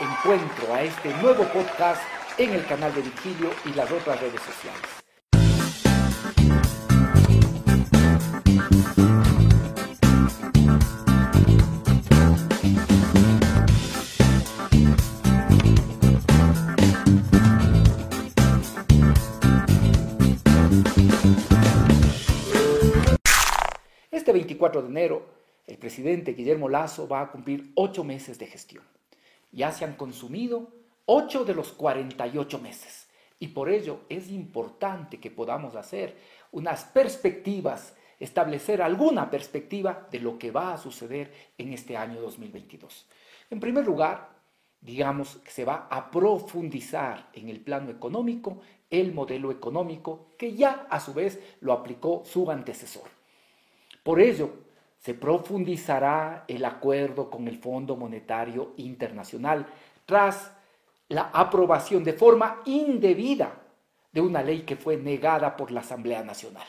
encuentro a este nuevo podcast en el canal de Virgilio y las otras redes sociales. Este 24 de enero, el presidente Guillermo Lazo va a cumplir ocho meses de gestión. Ya se han consumido ocho de los 48 meses. Y por ello es importante que podamos hacer unas perspectivas, establecer alguna perspectiva de lo que va a suceder en este año 2022. En primer lugar, digamos que se va a profundizar en el plano económico el modelo económico que ya a su vez lo aplicó su antecesor. Por ello, se profundizará el acuerdo con el Fondo Monetario Internacional tras la aprobación de forma indebida de una ley que fue negada por la Asamblea Nacional.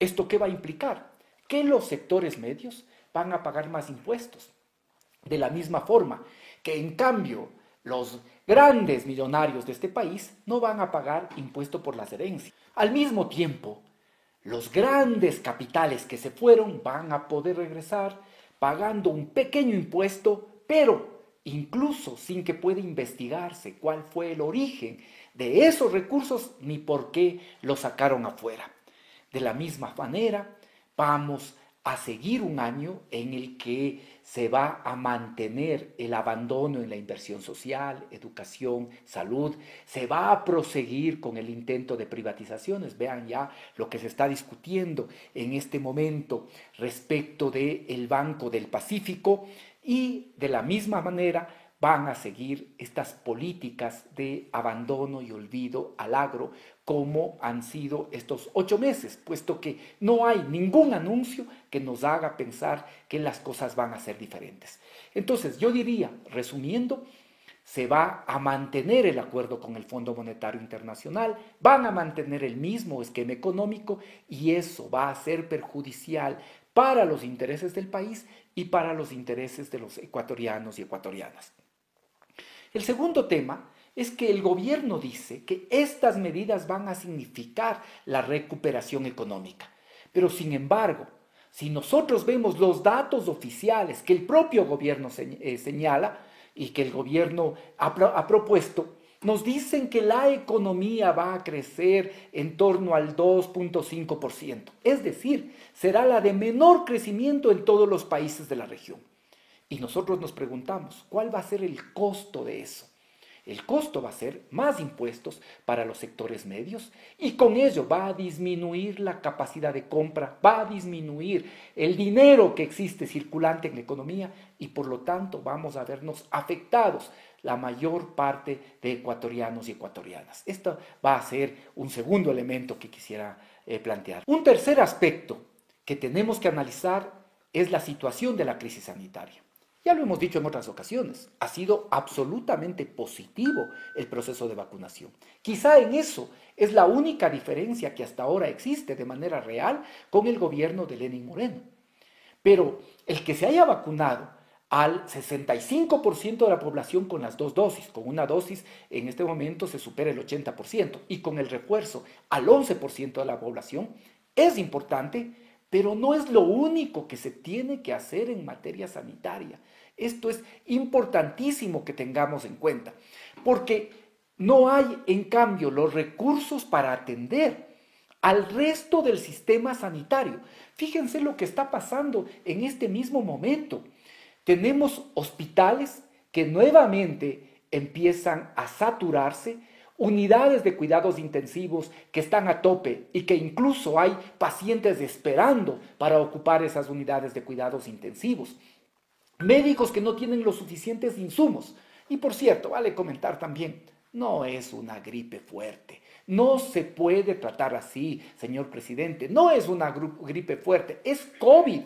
¿Esto qué va a implicar? Que los sectores medios van a pagar más impuestos. De la misma forma que en cambio los grandes millonarios de este país no van a pagar impuesto por las herencias. Al mismo tiempo, los grandes capitales que se fueron van a poder regresar pagando un pequeño impuesto, pero incluso sin que pueda investigarse cuál fue el origen de esos recursos ni por qué los sacaron afuera. De la misma manera, vamos a seguir un año en el que se va a mantener el abandono en la inversión social, educación, salud, se va a proseguir con el intento de privatizaciones. Vean ya lo que se está discutiendo en este momento respecto del el Banco del Pacífico y de la misma manera van a seguir estas políticas de abandono y olvido al agro como han sido estos ocho meses, puesto que no hay ningún anuncio que nos haga pensar que las cosas van a ser diferentes. Entonces, yo diría, resumiendo, se va a mantener el acuerdo con el Fondo Monetario Internacional, van a mantener el mismo esquema económico y eso va a ser perjudicial para los intereses del país y para los intereses de los ecuatorianos y ecuatorianas. El segundo tema es que el gobierno dice que estas medidas van a significar la recuperación económica. Pero sin embargo, si nosotros vemos los datos oficiales que el propio gobierno eh, señala y que el gobierno ha, propuesto, nos dicen que la economía va a crecer en torno al 2.5%. Es decir, será la de menor crecimiento en todos los países de la región. Y nosotros nos preguntamos, ¿cuál va a ser el costo de eso? El costo va a ser más impuestos para los sectores medios y con ello va a disminuir la capacidad de compra, va a disminuir el dinero que existe circulante en la economía y por lo tanto vamos a vernos afectados la mayor parte de ecuatorianos y ecuatorianas. Esto va a ser un segundo elemento que quisiera eh, plantear. Un tercer aspecto que tenemos que analizar es la situación de la crisis sanitaria. Ya lo hemos dicho en otras ocasiones, ha sido absolutamente positivo el proceso de vacunación. Quizá en eso es la única diferencia que hasta ahora existe de manera real con el gobierno de Lenin Moreno. Pero el que se haya vacunado al 65% de la población con las dos dosis, con una dosis en este momento se supera el 80%, y con el refuerzo al 11% de la población, es importante pero no es lo único que se tiene que hacer en materia sanitaria. Esto es importantísimo que tengamos en cuenta, porque no hay, en cambio, los recursos para atender al resto del sistema sanitario. Fíjense lo que está pasando en este mismo momento. Tenemos hospitales que nuevamente empiezan a saturarse, unidades de cuidados intensivos que están a tope y que incluso hay pacientes esperando para ocupar esas unidades de cuidados intensivos. Médicos que no tienen los suficientes insumos. Y por cierto, vale comentar también, no es una gripe fuerte. No se puede tratar así, señor presidente. No es una gripe fuerte, es COVID.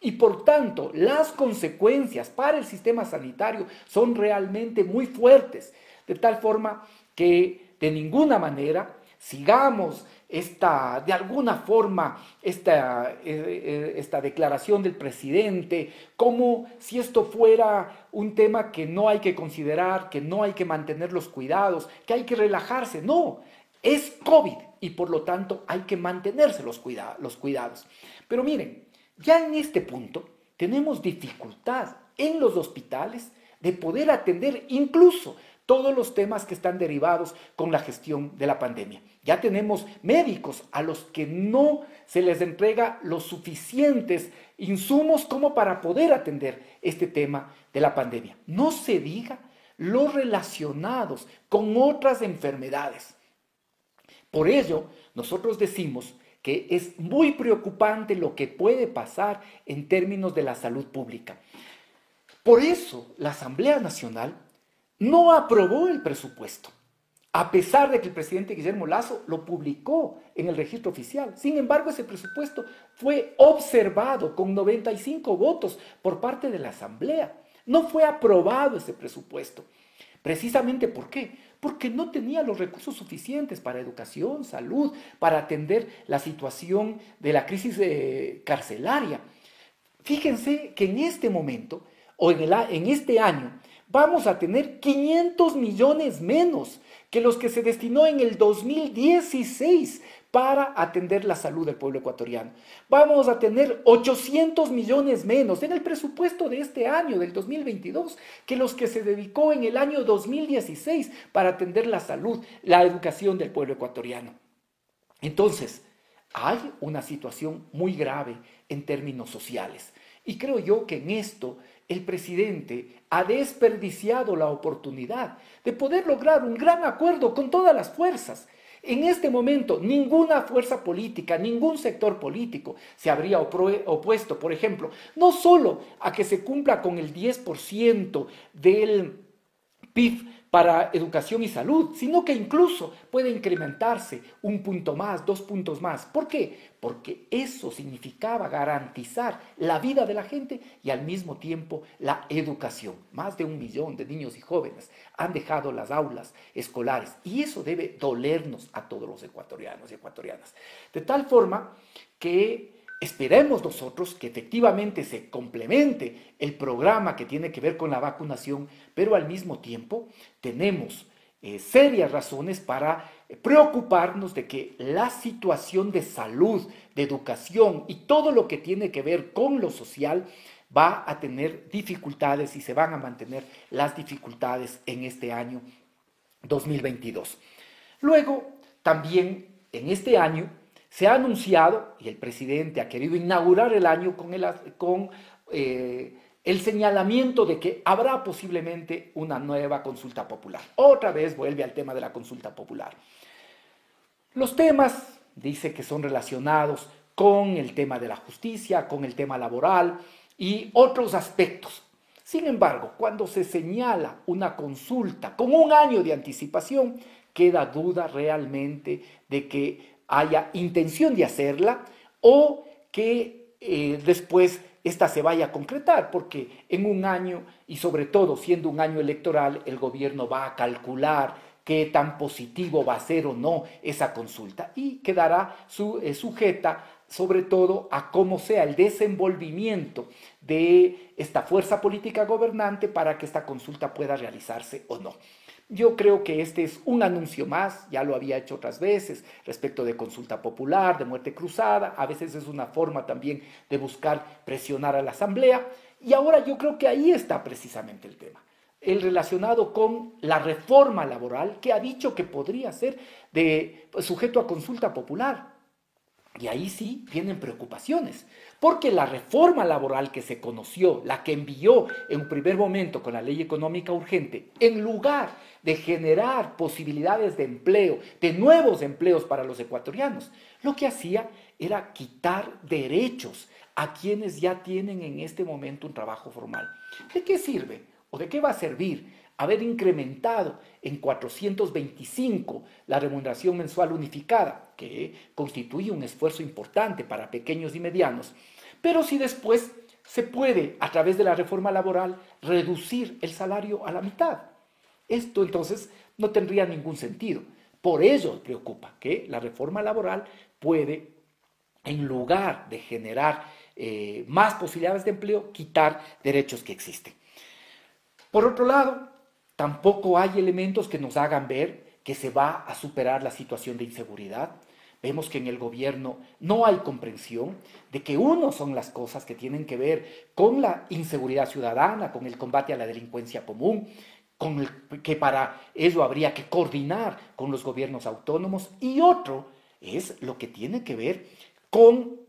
Y por tanto, las consecuencias para el sistema sanitario son realmente muy fuertes. De tal forma que de ninguna manera sigamos esta, de alguna forma esta, eh, eh, esta declaración del presidente, como si esto fuera un tema que no hay que considerar, que no hay que mantener los cuidados, que hay que relajarse. No, es COVID y por lo tanto hay que mantenerse los, los cuidados. Pero miren, ya en este punto tenemos dificultad en los hospitales de poder atender incluso todos los temas que están derivados con la gestión de la pandemia. Ya tenemos médicos a los que no se les entrega los suficientes insumos como para poder atender este tema de la pandemia. No se diga los relacionados con otras enfermedades. Por ello, nosotros decimos que es muy preocupante lo que puede pasar en términos de la salud pública. Por eso, la Asamblea Nacional no aprobó el presupuesto, a pesar de que el presidente Guillermo Lazo lo publicó en el registro oficial. Sin embargo, ese presupuesto fue observado con 95 votos por parte de la Asamblea. No fue aprobado ese presupuesto. Precisamente ¿por qué? Porque no tenía los recursos suficientes para educación, salud, para atender la situación de la crisis eh, carcelaria. Fíjense que en este momento, o en, en este año, vamos a tener 500 millones menos que los que se destinó en el 2016 para atender la salud del pueblo ecuatoriano. Vamos a tener 800 millones menos en el presupuesto de este año, del 2022, que los que se dedicó en el año 2016 para atender la salud, la educación del pueblo ecuatoriano. Entonces, hay una situación muy grave en términos sociales. Y creo yo que en esto el presidente ha desperdiciado la oportunidad de poder lograr un gran acuerdo con todas las fuerzas. En este momento, ninguna fuerza política, ningún sector político se habría opuesto, por ejemplo, no solo a que se cumpla con el 10% del PIB para educación y salud, sino que incluso puede incrementarse un punto más, dos puntos más. ¿Por qué? Porque eso significaba garantizar la vida de la gente y al mismo tiempo la educación. Más de un millón de niños y jóvenes han dejado las aulas escolares y eso debe dolernos a todos los ecuatorianos y ecuatorianas. De tal forma que Esperemos nosotros que efectivamente se complemente el programa que tiene que ver con la vacunación, pero al mismo tiempo tenemos eh, serias razones para preocuparnos de que la situación de salud, de educación y todo lo que tiene que ver con lo social va a tener dificultades y se van a mantener las dificultades en este año 2022. Luego, también en este año se ha anunciado, y el presidente ha querido inaugurar el año con el, con, eh, el señalamiento de que habrá posiblemente una nueva consulta popular. Otra vez vuelve al tema de la consulta popular. Los temas, dice que son relacionados con el tema de la justicia, con el tema laboral y otros aspectos. Sin embargo, cuando se señala una consulta con un año de anticipación, queda duda realmente de que haya intención de hacerla o que eh, después esta se vaya a concretar, porque en un año, y sobre todo siendo un año electoral, el gobierno va a calcular qué tan positivo va a ser o no esa consulta y quedará eh, sujeta sobre todo a cómo sea el desenvolvimiento de esta fuerza política gobernante para que esta consulta pueda realizarse o no. Yo creo que este es un anuncio más, ya lo había hecho otras veces, respecto de consulta popular, de muerte cruzada, a veces es una forma también de buscar presionar a la Asamblea, y ahora yo creo que ahí está precisamente el tema, el relacionado con la reforma laboral que ha dicho que podría ser de, pues, sujeto a consulta popular. Y ahí sí vienen preocupaciones, porque la reforma laboral que se conoció, la que envió en un primer momento con la ley económica urgente, en lugar de generar posibilidades de empleo, de nuevos empleos para los ecuatorianos, lo que hacía era quitar derechos a quienes ya tienen en este momento un trabajo formal. ¿De qué sirve o de qué va a servir haber incrementado en 425 la remuneración mensual unificada, que constituye un esfuerzo importante para pequeños y medianos, pero si después se puede, a través de la reforma laboral, reducir el salario a la mitad. Esto entonces no tendría ningún sentido. Por ello preocupa que la reforma laboral puede, en lugar de generar eh, más posibilidades de empleo, quitar derechos que existen. Por otro lado, tampoco hay elementos que nos hagan ver que se va a superar la situación de inseguridad. Vemos que en el gobierno no hay comprensión de que uno son las cosas que tienen que ver con la inseguridad ciudadana, con el combate a la delincuencia común, con que para ello habría que coordinar con los gobiernos autónomos, y otro es lo que tiene que ver con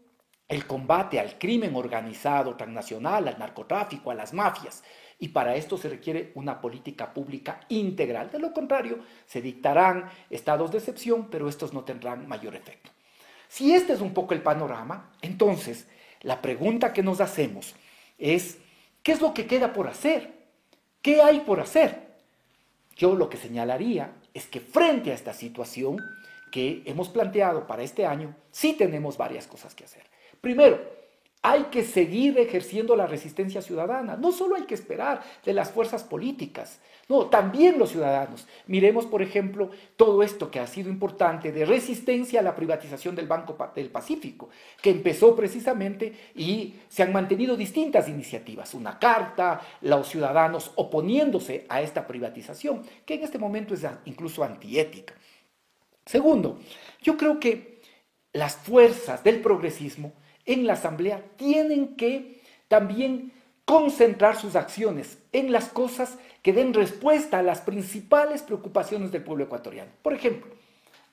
el combate al crimen organizado transnacional, al narcotráfico, a las mafias. Y para esto se requiere una política pública integral. De lo contrario, se dictarán estados de excepción, pero estos no tendrán mayor efecto. Si este es un poco el panorama, entonces la pregunta que nos hacemos es, ¿qué es lo que queda por hacer? ¿Qué hay por hacer? Yo lo que señalaría es que frente a esta situación que hemos planteado para este año, sí tenemos varias cosas que hacer. Primero, hay que seguir ejerciendo la resistencia ciudadana. No solo hay que esperar de las fuerzas políticas, no, también los ciudadanos. Miremos, por ejemplo, todo esto que ha sido importante de resistencia a la privatización del Banco del Pacífico, que empezó precisamente y se han mantenido distintas iniciativas. Una carta, los ciudadanos oponiéndose a esta privatización, que en este momento es incluso antiética. Segundo, yo creo que las fuerzas del progresismo en la Asamblea tienen que también concentrar sus acciones en las cosas que den respuesta a las principales preocupaciones del pueblo ecuatoriano. Por ejemplo,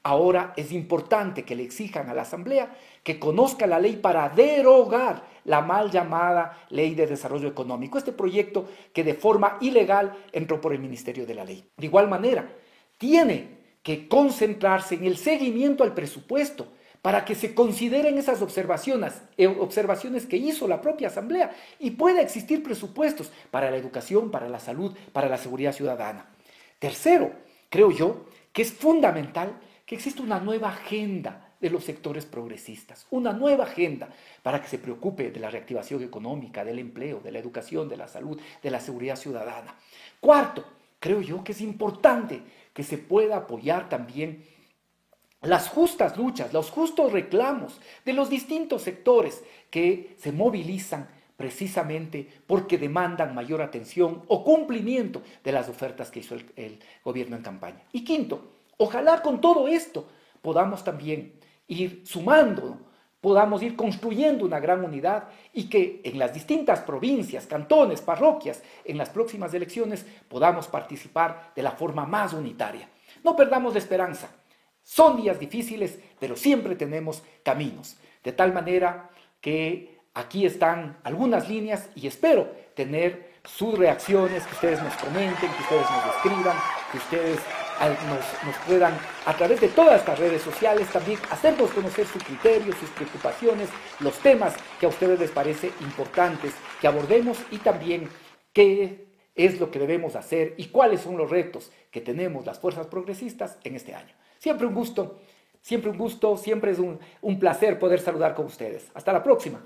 ahora es importante que le exijan a la Asamblea que conozca la ley para derogar la mal llamada Ley de Desarrollo Económico, este proyecto que de forma ilegal entró por el Ministerio de la Ley. De igual manera, tiene que concentrarse en el seguimiento al presupuesto, para que se consideren esas observaciones, eh, observaciones que hizo la propia Asamblea y pueda existir presupuestos para la educación, para la salud, para la seguridad ciudadana. Tercero, creo yo que es fundamental que exista una nueva agenda de los sectores progresistas, una nueva agenda para que se preocupe de la reactivación económica, del empleo, de la educación, de la salud, de la seguridad ciudadana. Cuarto, creo yo que es importante que se pueda apoyar también las justas luchas, los justos reclamos de los distintos sectores que se movilizan precisamente porque demandan mayor atención o cumplimiento de las ofertas que hizo el, gobierno en campaña. Y quinto, ojalá con todo esto podamos también ir sumando, podamos ir construyendo una gran unidad y que en las distintas provincias, cantones, parroquias, en las próximas elecciones podamos participar de la forma más unitaria. No perdamos la esperanza. Son días difíciles, pero siempre tenemos caminos. De tal manera que aquí están algunas líneas y espero tener sus reacciones, que ustedes nos comenten, que ustedes nos escriban, que ustedes nos, puedan, a través de todas estas redes sociales, también hacernos conocer su criterio, sus preocupaciones, los temas que a ustedes les parece importantes que abordemos y también qué es lo que debemos hacer y cuáles son los retos que tenemos las fuerzas progresistas en este año. Siempre un gusto, siempre un gusto, siempre es un, un placer poder saludar con ustedes. Hasta la próxima.